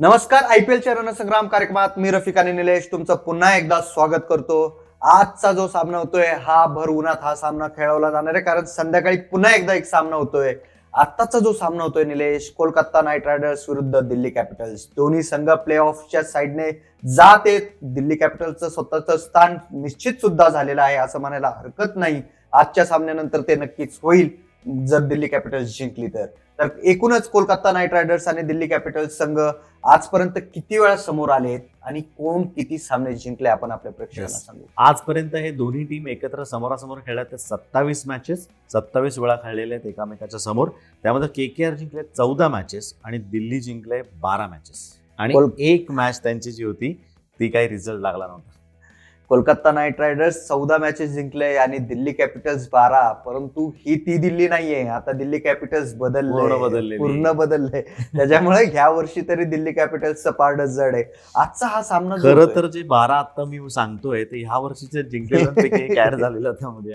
नमस्कार I P एलच्या रणसंग्राम कार्यक्रमात मी रफिक आणि निलेश तुमचं पुन्हा एकदा स्वागत करतो. आजचा जो सामना होतोय हा भर उन्हात हा सामना खेळवला जाणार आहे कारण संध्याकाळी पुन्हा एकदा एक सामना होतोय. आत्ताचा जो सामना होतोय निलेश कोलकाता नाईट रायडर्स विरुद्ध दिल्ली कॅपिटल्स. दोन्ही संघ प्ले ऑफच्या साईडने जात आहेत. दिल्ली कॅपिटल्सचं स्वतःचं स्थान निश्चित सुद्धा झालेलं आहे असं म्हणायला हरकत नाही. आजच्या सामन्यानंतर ते नक्कीच होईल जर दिल्ली कॅपिटल्स जिंकली तर. तर एकूणच कोलकाता नाईट रायडर्स आणि दिल्ली कॅपिटल्स संघ आजपर्यंत किती वेळा समोर आलेत आणि कोण किती सामने जिंकले आपण आपल्या प्रेक्षकांना. सांगू? आजपर्यंत हे दोन्ही टीम एकत्र समोरासमोर खेळत सत्तावीस मॅचेस सत्तावीस वेळा खेळलेले आहेत एकामेकाच्या समोर. त्यामध्ये के के आर जिंकले चौदा मॅचेस आणि दिल्ली जिंकले बारा मॅचेस आणि एक मॅच त्यांची जी होती ती काही रिझल्ट लागला नव्हता. कोलकाता नाईट रायडर्स चौदा मॅचेस जिंकले आणि दिल्ली कॅपिटल्स बारा. परंतु ही ती दिल्ली नाहीये. आता दिल्ली कॅपिटल्स बदलले. पूर्ण बदलले. त्याच्यामुळे ह्या वर्षी तरी दिल्ली कॅपिटल्सचं पारड जड आहे. आजचा हा सामना खरं तर जे बारा आता मी सांगतोय ते ह्या वर्षीचे ऍड झालेला त्यामध्ये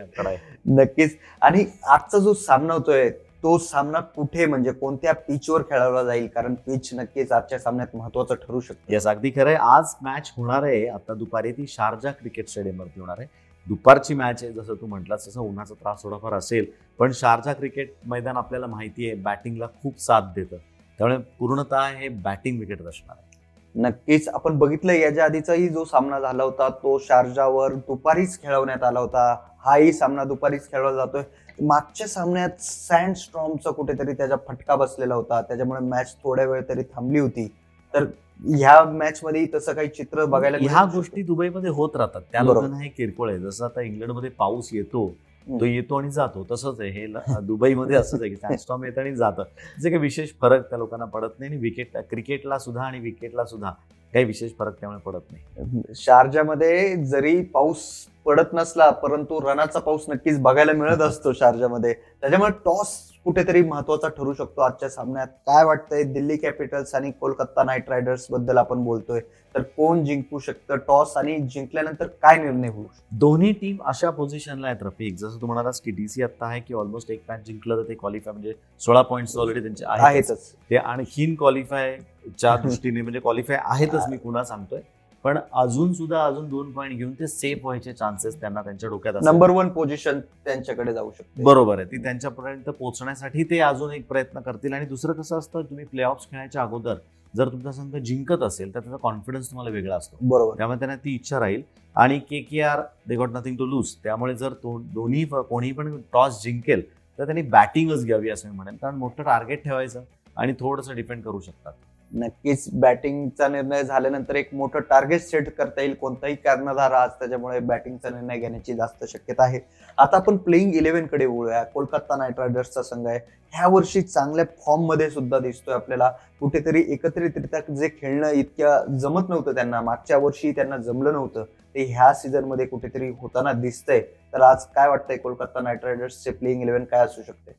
नक्कीच. आणि आजचा जो सामना होतोय तो सामना कुठे म्हणजे कोणत्या पिचवर खेळवला जाईल? कारण पिच नक्कीच आजच्या सामन्यात महत्वाचं ठरू शकते. येस अगदी खरं आहे. आज मॅच होणार आहे. आता दुपारी ती शारजा क्रिकेट स्टेडियमवरती होणार आहे. दुपारची मॅच आहे जसं तू म्हटलास तसं उन्हाचा त्रास थोडाफार असेल. पण शारजा क्रिकेट मैदान आपल्याला माहिती आहे बॅटिंगला खूप साथ देतं. त्यामुळे पूर्णतः हे बॅटिंग विकेट असणार आहे. नक्कीच. आपण बघितलं याच्या आधीचाही जो सामना झाला होता तो शारजावर दुपारीच खेळवण्यात आला होता. हाही सामना दुपारीच खेळवला जातोय. मागच्या सामन्यात सँड स्ट्रॉमचा कुठेतरी त्याचा फटका बसलेला होता. त्याच्यामुळे मॅच थोड्या वेळ तरी थांबली होती. तर ह्या मॅच मध्ये तसं काही चित्र बघायला ह्या गोष्टी दुबईमध्ये होत राहतात. त्या. लोकांना हे किरकोळ आहे. जसं आता इंग्लंडमध्ये पाऊस येतो. तो येतो आणि जातो. तसंच आहे. हे दुबईमध्ये असंच आहे की सँडस्टॉम येतं आणि जातं. जे काही विशेष फरक त्या लोकांना पडत नाही आणि विकेट क्रिकेटला सुद्धा आणि विकेटला सुद्धा काही विशेष फरक त्यामुळे पडत नाही. शारजामध्ये जरी पाऊस पडत नसला परंतु रनाचा पाऊस नक्कीच बघायला मिळत असतो शारजामध्ये. त्याच्यामुळे टॉस कुठेतरी महत्त्वाचा ठरू शकतो आजच्या सामन्यात. काय वाटतंय दिल्ली कॅपिटल्स आणि कोलकाता नाईट रायडर्सबद्दल आपण बोलतोय. तर कोण जिंकू शकतं टॉस आणि जिंकल्यानंतर काय निर्णय होऊ दोन्ही टीम अशा पोझिशनला आहेत रफिक. जसं तू म्हणालास की डीसी आता आहे की ऑलमोस्ट एक मॅच जिंकलं तर ते क्वालिफाय म्हणजे सोळा पॉईंट्स ऑलरेडी त्यांचे आहेत आहेतच. ते आणखीन क्वालिफायच्या दृष्टीने म्हणजे क्वालिफाय आहेतच मी पुन्हा सांगतोय. पण अजून सुद्धा अजून दोन पॉईंट घेऊन ते सेफ व्हायचे चान्सेस त्यांना त्यांच्या डोक्यात असतात. नंबर वन पोझिशन त्यांच्याकडे जाऊ शकते. बरोबर आहे. ती त्यांच्यापर्यंत पोहोचण्यासाठी ते अजून एक प्रयत्न करतील. आणि दुसरं कसं असतं तुम्ही प्ले ऑफ खेळायच्या अगोदर जर तुमचा संघ जिंकत असेल तर त्याचा कॉन्फिडन्स तुम्हाला वेगळा असतो. बरोबर. त्यामुळे त्यांना ती इच्छा राहील. आणि K K R they got nothing to lose त्यामुळे जर तो दोन्ही कोणी पण टॉस जिंकेल तर त्यांनी बॅटिंगच घ्यावी असं मी म्हणेन. कारण मोठं टार्गेट ठेवायचं आणि थोडंसं डिपेंड करू शकतात. नक्कीच बॅटिंगचा निर्णय झाल्यानंतर एक मोठं टार्गेट सेट करता येईल कोणताही कर्णधार आज त्याच्यामुळे बॅटिंगचा निर्णय घेण्याची जास्त शक्यता आहे. आता आपण प्लेईंग इलेव्हनकडे वळूया. कोलकाता नाईट रायडर्सचा संघ आहे. ह्या वर्षी चांगल्या फॉर्ममध्ये सुद्धा दिसतोय आपल्याला. कुठेतरी एकत्रितरित्या जे खेळणं इतक्या जमत नव्हतं त्यांना मागच्या वर्षी त्यांना जमलं नव्हतं ते ह्या सीझनमध्ये कुठेतरी होताना दिसतंय. तर आज काय वाटतंय कोलकाता नाईट रायडर्सचे प्लेईंग इलेव्हन काय असू शकते?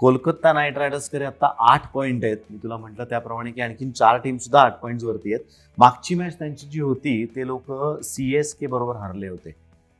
कोलकाता नाईट रायडर्सकडे आता आठ पॉईंट आहेत. मी तुला म्हटलं त्याप्रमाणे की आणखीन चार टीम सुद्धा आठ पॉईंट वरती आहेत. मागची मॅच त्यांची जी होती ते लोक सी एस के बरोबर हरले होते.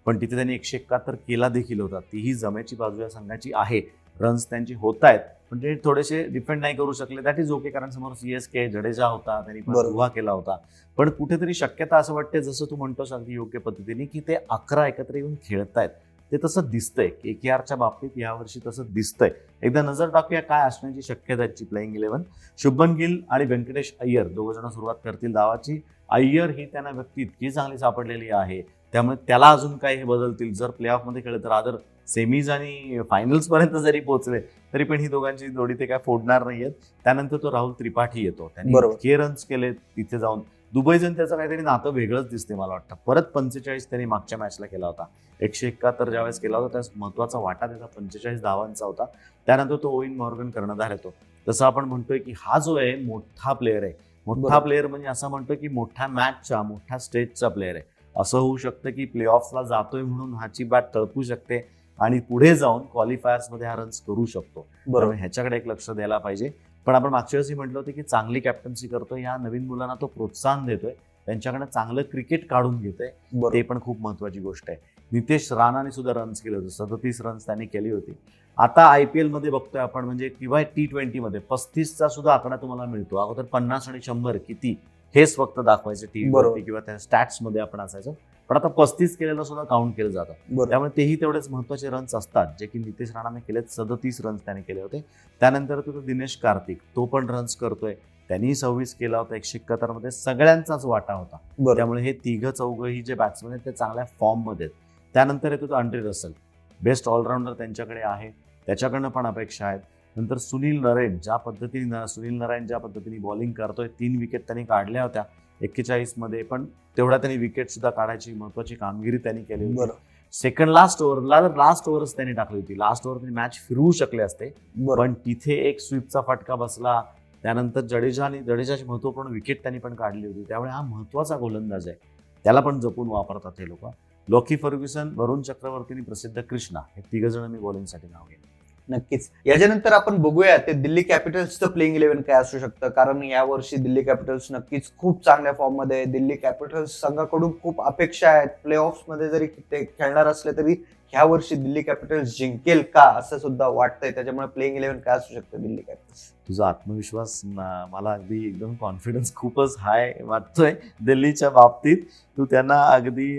पण तिथे त्यांनी एकशे एकाहत्तर केला देखील होता. तीही जमेची बाजू या संघाची आहे. रन्स त्यांची होत आहेत. पण ते थोडेसे डिफेंड नाही करू शकले. दॅट इज ओके कारण समोर सी एस के जडेजा होता. त्यांनी. उभा केला होता. पण कुठेतरी शक्यता असं वाटते जसं तू म्हणतोस अगदी योग्य पद्धतीने की ते अकरा एकत्र येऊन खेळतायत. ते तसं दिसतंय. के के आरच्या बाबतीत यावर्षी तसं दिसतंय. एकदा नजर टाकूया काय असण्याची शक्यता प्लेईंग इलेव्हन. शुभन गिल आणि व्यंकटेश अय्यर दोघ जण सुरुवात करतील डावाची अय्यर ही त्यांना व्यक्ती इतकी चांगली सापडलेली आहे. त्यामुळे त्याला अजून काय हे बदलतील. जर प्ले मध्ये खेळले तर आदर सेमीज आणि फायनल्स पर्यंत जरी पोहोचले तरी पण ही दोघांची जोडी ते काय फोडणार नाहीयेत. त्यानंतर तो राहुल त्रिपाठी येतो. त्यांनी. इतके रन्स केले तिथे जाऊन. दुबई जण त्याचं काहीतरी नातं वेगळंच दिसते मला वाटतं. परत पंचेचाळीस त्यांनी मागच्या मॅचला केला होता. एकशे एकाहत्तर ज्यावेळेस केला होता त्यास महत्त्वाचा वाटा त्याचा पंचेचाळीस धावांचा होता. त्यानंतर तो ओविन मॉर्गन कर्णधार येतो. तसं आपण म्हणतोय की हा जो आहे मोठा प्लेअर आहे. मोठा. प्लेअर म्हणजे असं म्हणतोय की मोठ्या मॅचचा मोठ्या स्टेजचा प्लेअर आहे. असं होऊ शकतं की प्ले ऑफला जातोय म्हणून हाची बॅट तळपू शकते आणि पुढे जाऊन क्वालिफायर्समध्ये हा रन्स करू शकतो. बरोबर. ह्याच्याकडे एक लक्ष द्यायला पाहिजे. पण आपण मागच्या वेळेस म्हटलं होतं की चांगली कॅप्टन्सी करतोय. या नवीन मुलांना तो प्रोत्साहन देतोय. त्यांच्याकडे चांगलं क्रिकेट काढून घेतोय. ते पण खूप महत्वाची गोष्ट आहे. नितेश राणाने सुद्धा रन्स केले होते. सदतीस रन्स त्यांनी केली होती. आता आय पी एलमध्ये बघतोय आपण म्हणजे किंवा टी ट्वेंटीमध्ये पस्तीसचा सुद्धा आकडा तुम्हाला मिळतो. अगोदर पन्नास आणि शंभर किती हेच फक्त दाखवायचे टी बरोबर. किंवा त्या स्टॅट्समध्ये आपण असायचो. पण आता पस्तीस केलेलं सुद्धा काउंट केलं जातं. त्यामुळे तेही तेवढेच महत्त्वाचे रन्स असतात जे की नितेश राणाने केलेत सदतीस रन्स त्याने केले होते. त्यानंतर तो दिनेश कार्तिक तो पण रन्स करतोय. त्यांनी सव्वीस केला होता एकशे एकाहत्तरमध्ये. सगळ्यांचाच वाटा होता. त्यामुळे हे तिघ चौघही जे बॅट्समन आहेत ते चांगल्या फॉर्ममध्ये आहेत त्यानंतर येतो तो अंड्रे रसल. बेस्ट ऑलराऊंडर त्यांच्याकडे आहे. त्याच्याकडनं पण अपेक्षा आहेत. नंतर सुनील नरेन ज्या पद्धतीने सुनील नारायण ज्या पद्धतीने बॉलिंग करतोय तीन विकेट त्यांनी काढल्या होत्या. एक्केचाळीसमध्ये पण तेवढ्या त्यांनी विकेट सुद्धा काढायची महत्वाची कामगिरी त्यांनी केली होती. सेकंड लास्ट ओव्हरला तर लास्ट ओव्हरच त्यांनी टाकली होती. लास्ट ओव्हर त्यांनी मॅच फिरवू शकले असते. पण तिथे एक स्वीपचा फटका बसला. त्यानंतर जडेजा आणि जडेजाची महत्त्वपूर्ण विकेट त्यांनी पण काढली होती. त्यामुळे हा महत्त्वाचा गोलंदाज आहे. त्याला पण जपून वापरतात हे लोक. लॉकी फर्ग्युसन वरुण चक्रवर्ती आणि प्रसिद्ध कृष्णा. हे तिघ जण मी बॉलिंगसाठी नाव घेईन. नक्कीच. याच्यानंतर आपण बघूया ते दिल्ली कॅपिटल्सचं प्लेइंग इलेव्हन काय असू शकतं? कारण या वर्षी दिल्ली कॅपिटल्स नक्कीच खूप चांगल्या फॉर्ममध्ये आहे. दिल्ली कॅपिटल्स संघाकडून खूप अपेक्षा आहेत. प्ले मध्ये जरी ते खेळणार असले तरी ह्या वर्षी दिल्ली कॅपिटल्स जिंकेल का असं सुद्धा वाटतंय. त्याच्यामुळे प्लेइंग इलेव्हन काय असू शकतं दिल्ली कॅपिटल्स? तुझा आत्मविश्वास मला अगदी एकदम कॉन्फिडन्स खूपच हाय वाटतोय दिल्लीच्या बाबतीत. तू त्यांना अगदी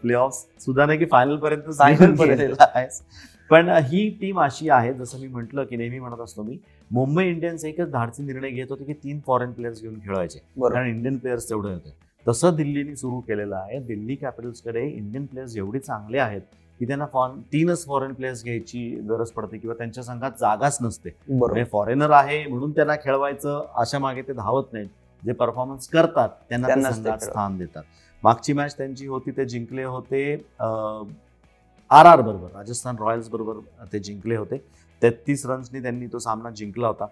प्ले ऑफ सुद्धा नाही की फायनल पर्यंत पण ही टीम अशी आहे जसं मी म्हटलं की नेहमी म्हणत असतो मी मुंबई इंडियन्स एकच धाडसी निर्णय घेत होते की तीन फॉरेन प्लेयर्स घेऊन बरोबर. कारण इंडियन प्लेयर्स तेवढे होते. तसं दिल्लीने सुरू केलेलं आहे. दिल्ली कॅपिटल्सकडे इंडियन प्लेयर्स एवढे चांगले आहेत की त्यांना फॉरेन तीनच फॉरेन प्लेयर्स घ्यायची गरज पडते किंवा त्यांच्या संघात जागाच नसते. बरोबर. म्हणजे फॉरेनर आहे म्हणून त्यांना खेळवायचं अशा मागे ते धावत नाहीत. जे परफॉर्मन्स करतात त्यांना. स्थान देतात. मागची मॅच त्यांची होती ते जिंकले होते आर आर बरोबर राजस्थान रॉयल्स बरोबर ते जिंकले होते. तेहतीस रन्सनी त्यांनी तो सामना जिंकला होता.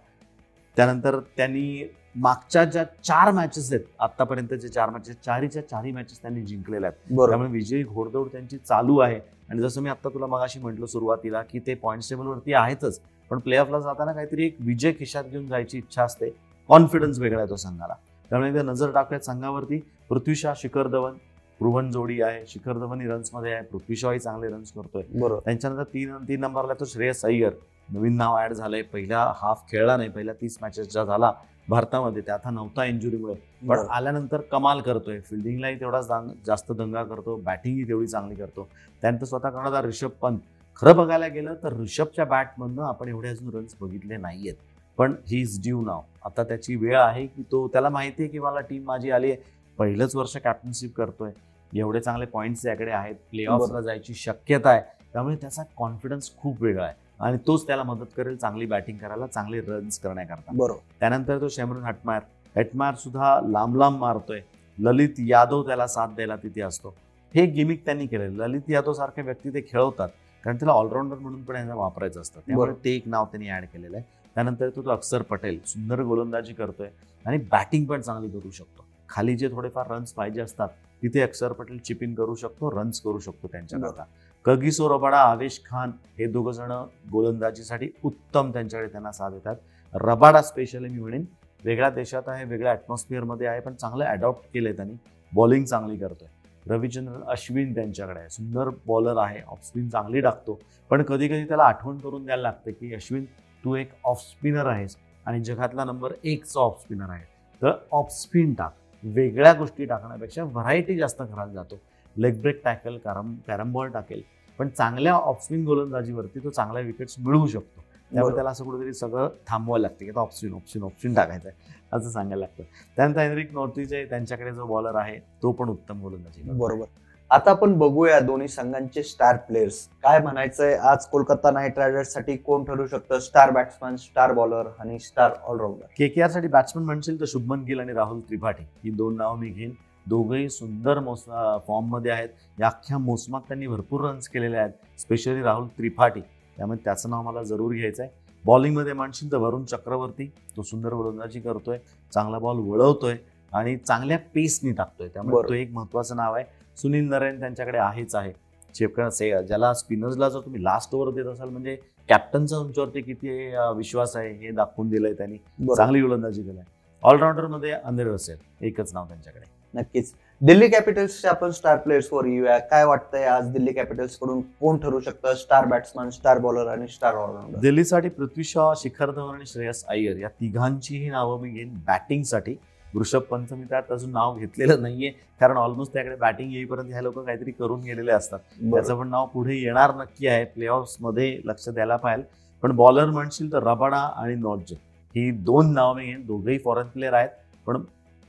त्यानंतर त्यांनी मागच्या ज्या चार मॅचेस आहेत आतापर्यंतचे चार मॅचेस चारीच्या चारही मॅचेस त्यांनी जिंकलेल्या आहेत. त्यामुळे विजयी घोडदौड त्यांची चालू आहे. आणि जसं मी आता तुला मगाशी म्हटलं सुरुवातीला की ते पॉईंट टेबलवरती आहेतच. पण प्लेऑफला जाताना काहीतरी एक विजय खिशात घेऊन जायची इच्छा असते. कॉन्फिडन्स वेगळा आहे तो संघाला. त्यामुळे एकदा नजर टाकूयात संघावरती. पृथ्वी शा शिखर धवन प्रुव्हन जोडी आहे शिखर धवनही रन्समध्ये आहे पृथ्वी शॉही चांगले रन्स करतोय. बरोबर. त्यांच्यानंतर तीन तीन नंबरला तो श्रेयस अय्यर. नवीन नाव ऍड झालंय. पहिला हाफ खेळला नाही पहिल्या तीस मॅचेस ज्या झाला भारतामध्ये त्या आता नव्हता इंजुरीमुळे पण. आल्यानंतर कमाल करतोय. फिल्डिंगलाही तेवढाच जास्त दंगा करतो. बॅटिंगही तेवढी चांगली करतो. त्यानंतर स्वतः करणारा ऋषभ पंत. खरं बघायला गेलं तर ऋषभच्या बॅटमधनं आपण एवढे अजून रन्स बघितले नाहीयेत. पण ही इज ड्यू नाव आता त्याची वेळ आहे की तो त्याला माहिती आहे की मला टीम माझी आली आहे. पहिलंच वर्ष कॅप्टनशिप करतोय. एवढे चांगले पॉईंट्स याकडे आहेत. प्ले ऑफला. जायची शक्यता आहे. त्यामुळे त्याचा कॉन्फिडन्स खूप वेगळा आहे. आणि तोच त्याला मदत करेल चांगली बॅटिंग करायला चांगले रन्स करण्याकरता. बरोबर. त्यानंतर तो शेमरन हटमायर हटमायर सुद्धा लांब लांब मारतोय. ललित यादव त्याला साथ द्यायला तिथे असतो. हे गिमिक त्यांनी केलं ललित यादव सारखे व्यक्ती ते खेळवतात. कारण त्याला ऑलराऊंडर म्हणून पण यांना वापरायचं असतं. त्यामुळे. ते एक नाव त्यांनी ऍड केलेलं आहे. त्यानंतर तो तो अक्षर पटेल. सुंदर गोलंदाजी करतोय. आणि बॅटिंग पण चांगली करू शकतो. खाली जे थोडेफार रन्स पाहिजे असतात तिथे अक्षर पटेल चिप इन करू शकतो रन्स करू शकतो त्यांच्याकरता कगिसो रबाडा आवेश खान हे दोघं जण गोलंदाजीसाठी उत्तम त्यांच्याकडे त्यांना साथ देतात. रबाडा स्पेशली मी म्हणेन वेगळ्या देशात आहे वेगळ्या ॲटमॉस्फिअरमध्ये आहे पण चांगलं अडॉप्ट केलंय त्यांनी. बॉलिंग चांगली करतोय. रविचंद्रन अश्विन त्यांच्याकडे आहे. सुंदर बॉलर आहे ऑफ स्पिन चांगली टाकतो. पण कधी कधी त्याला आठवण करून द्यायला लागते की अश्विन तू एक ऑफ स्पिनर आहेस आणि जगातला नंबर एकचा ऑफ स्पिनर आहे. तर ऑफ स्पिन टाक. वेगळ्या गोष्टी टाकण्यापेक्षा व्हरायटी जास्त करायला जातो. लेग ब्रेक टॅकल कॅरम कॅरम बॉल टाकेल पण चांगल्या ऑफ स्पिन गोलंदाजीवरती तो चांगल्या विकेट्स मिळवू शकतो. त्यामुळे. त्याला असं कुठेतरी सगळं थांबवायला लागतं की ऑप्शन ऑप्शन ऑप्शन टाकायचं आहे. असं सांगायला लागतं. त्यानंतर हेनरिक नॉर्टीचे त्यांच्याकडे जो बॉलर आहे तो पण उत्तम गोलंदाजी. बरोबर. आता आपण बघूया दोन्ही संघांचे स्टार प्लेयर्स काय म्हणायचंय? आज कोलकाता नाईट रायडर्ससाठी कोण ठरू शकतं? स्टार बॅट्समॅन स्टार बॉलर आणि स्टार ऑलराऊंडर के के साठी बॅट्समॅन म्हणशील तर शुभमन गिल आणि राहुल त्रिपाठी. ही दोन नावं मी घेईन. दोघंही सुंदर मोस फॉर्ममध्ये आहेत. या अख्ख्या मोसमात त्यांनी भरपूर रन्स केलेले आहेत स्पेशली राहुल त्रिपाठी. त्यामुळे त्याचं नाव मला जरूर घ्यायचं आहे बॉलिंगमध्ये म्हणशील तर वरुण चक्रवर्ती तो सुंदर गोलंदाजी करतोय चांगला बॉल वळवतोय. आणि चांगल्या पेसनी टाकतोय. त्यामुळे. तो एक महत्वाचं नाव आहे. सुनील नारायण त्यांच्याकडे आहेच आहे. शेपकर से ज्याला स्पिनर्सला जर तुम्ही लास्ट ओव्हर देत असाल म्हणजे कॅप्टनचा तुमच्यावरती किती विश्वास आहे हे दाखवून दिलंय त्यांनी. चांगली गोलंदाजी केलाय ऑलराऊंडरमध्ये अंधेर असेल एकच नाव त्यांच्याकडे. नक्कीच. दिल्ली कॅपिटल्सच्या आपण स्टार प्लेयर्सवर येऊया. काय वाटतंय आज दिल्ली कॅपिटल्सकडून? कोण ठरू शकतं? स्टार बॅट्समन स्टार बॉलर आणि स्टार ऑलराऊंडर दिल्लीसाठी पृथ्वी शॉ शिखर धवन आणि श्रेयस अय्यर या तिघांचीही नावं मी घेईन बॅटिंगसाठी ऋषभ पंत मी त्यात अजून नाव घेतलेलं नाहीये. कारण ऑलमोस्ट त्याकडे बॅटिंग येईपर्यंत ह्या लोक काहीतरी करून गेलेले असतात. त्याचं पण नाव पुढे येणार नक्की आहे. प्ले मध्ये लक्ष द्यायला पाहिजे पण बॉलर म्हणशील तर रबाडा आणि नॉटजे ही दोन नावं मी घेईन. दोघेही फॉरेन प्लेअर आहेत. पण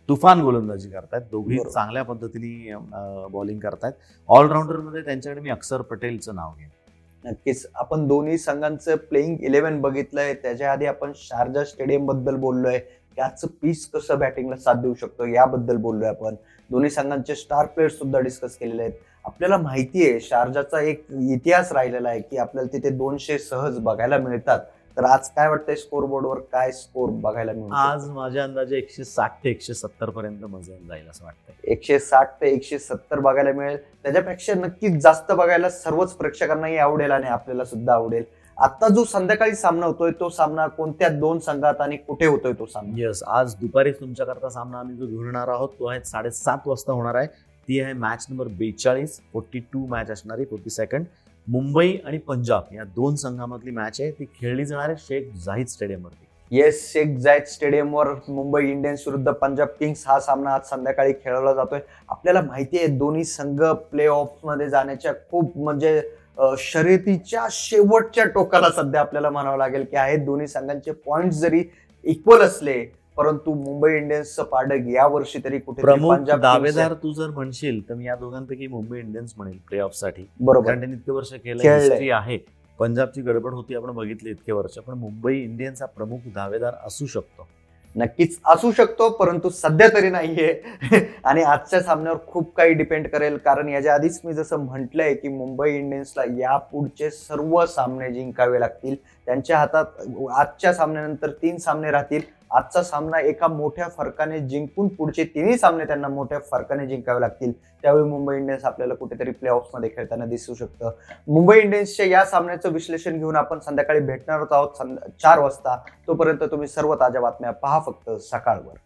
तुफान गोलंदाजी करतायत. दोघेही. चांगल्या पद्धतीने बॉलिंग करतायत. ऑलराऊंडरमध्ये त्यांच्याकडे मी अक्षर पटेलचं नाव घेईन. नक्कीच. आपण दोन्ही संघांचं प्लेइंग इलेव्हन बघितलंय. त्याच्या आधी आपण शारजा स्टेडियमबद्दल बोललोय. त्याचं पीच कसं बॅटिंगला साथ देऊ शकतो याबद्दल बोललोय आपण. दोन्ही संघांचे स्टार प्लेयर सुद्धा डिस्कस केलेले आहेत. आपल्याला माहिती आहे शारजाचा एक इतिहास राहिलेला आहे की आपल्याला तिथे दोनशे सहज बघायला मिळतात. तर आज काय वाटतंय स्कोर बोर्डवर काय स्कोर बघायला मिळतो आज माझ्या अंदाजे एकशे साठ ते एकशे सत्तर पर्यंत मजा जाईल असं वाटतंय. एकशे साठ ते एकशे सत्तर बघायला मिळेल. त्याच्यापेक्षा नक्कीच जास्त बघायला सर्वच प्रेक्षकांनाही आवडेल आणि आपल्याला सुद्धा आवडेल. आता जो संध्याकाळी सामना होतोय तो सामना कोणत्या दोन संघात आणि कुठे होतोय तो सामना? येस आज दुपारी तुमच्याकरता सामना आम्ही जो घेणार आहोत तो आहे साडेसात वाजता होणार आहे. ती आहे मॅच नंबर बेचाळीस फोर्टी टू मॅच असणारी फोर्टी सेकंड मुंबई आणि पंजाब या दोन संघामधली मॅच आहे. ती खेळली जाणार आहे शेख जाहीद स्टेडियमवरती. येस शेख जायद स्टेडियमवर मुंबई इंडियन्स विरुद्ध पंजाब किंग्स हा सामना आज संध्याकाळी खेळवला जातोय. आपल्याला माहिती आहे दोन्ही संघ प्ले ऑफमध्ये जाण्याच्या खूप म्हणजे शर्यतीच्या शेवटच्या टोकाला सध्या आपल्याला म्हणावं लागेल की आहेत. दोन्ही संघांचे पॉइंट जरी इक्वल असले परंतु मुंबई इंडियन्सचं पाडक या वर्षी तरी कुठे प्रमुख दावेदार तू जर म्हणशील तर मी या दोघांपैकी मुंबई इंडियन्स म्हणेल प्ले ऑफसाठी बरोबर. कारण त्यांनी इतके वर्ष केलं आहे. पंजाबची गडबड होती आपण बघितली इतके वर्ष पण मुंबई इंडियन्स हा प्रमुख दावेदार असू शकतो. नक्कीच असू शकतो परंतु सध्या तरी नाहीये. आणि आजच्या सामन्यावर खूप काही डिपेंड करेल कारण याच्या आधीच मी जसं म्हटलंय की मुंबई इंडियन्सला या पुढचे सर्व सामने जिंकावे लागतील. त्यांच्या हातात आजच्या सामन्यानंतर तीन सामने राहतील. आजचा सामना एका मोठ्या फरकाने जिंकून पुढचे तिन्ही सामने त्यांना मोठ्या फरकाने जिंकावे लागतील. त्यावेळी मुंबई इंडियन्स आपल्याला कुठेतरी प्ले ऑफमध्ये खेळताना दिसू शकतं. मुंबई इंडियन्सच्या या सामन्याचं विश्लेषण घेऊन आपण संध्याकाळी भेटणार आहोत. चार वाजता. तोपर्यंत तुम्ही सर्व ताज्या बातम्या पहा फक्त सकाळवर.